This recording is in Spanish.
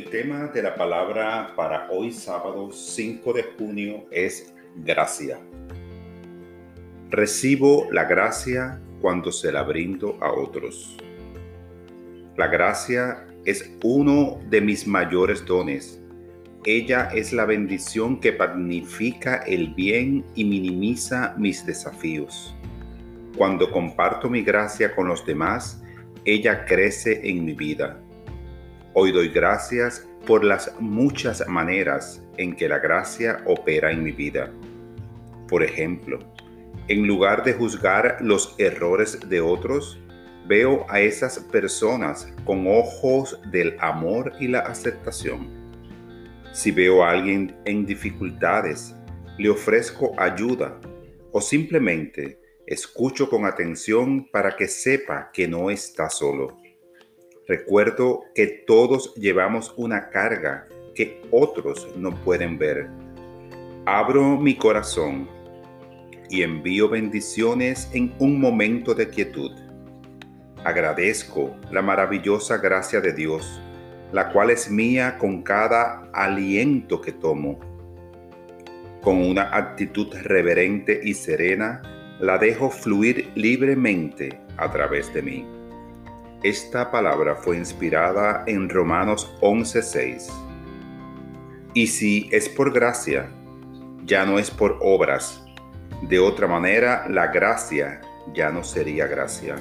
tema de la palabra para hoy sábado 5 de junio es gracia. Recibo la gracia cuando se la brindo a otros. La gracia es uno de mis mayores dones. Ella es la bendición que magnifica el bien y minimiza mis desafíos. Cuando comparto mi gracia con los demás, ella crece en mi vida Hoy doy gracias por las muchas maneras en que la gracia opera en mi vida. Por ejemplo, en lugar de juzgar los errores de otros, veo a esas personas con ojos del amor y la aceptación. Si veo a alguien en dificultades, le ofrezco ayuda o simplemente escucho con atención para que sepa que no está solo. Recuerdo que todos llevamos una carga que otros no pueden ver. Abro mi corazón y envío bendiciones en un momento de quietud. Agradezco la maravillosa gracia de Dios, la cual es mía con cada aliento que tomo. Con una actitud reverente y serena, la dejo fluir libremente a través de mí. Esta palabra fue inspirada en Romanos 11:6. Y si es por gracia, ya no es por obras. De otra manera, la gracia ya no sería gracia.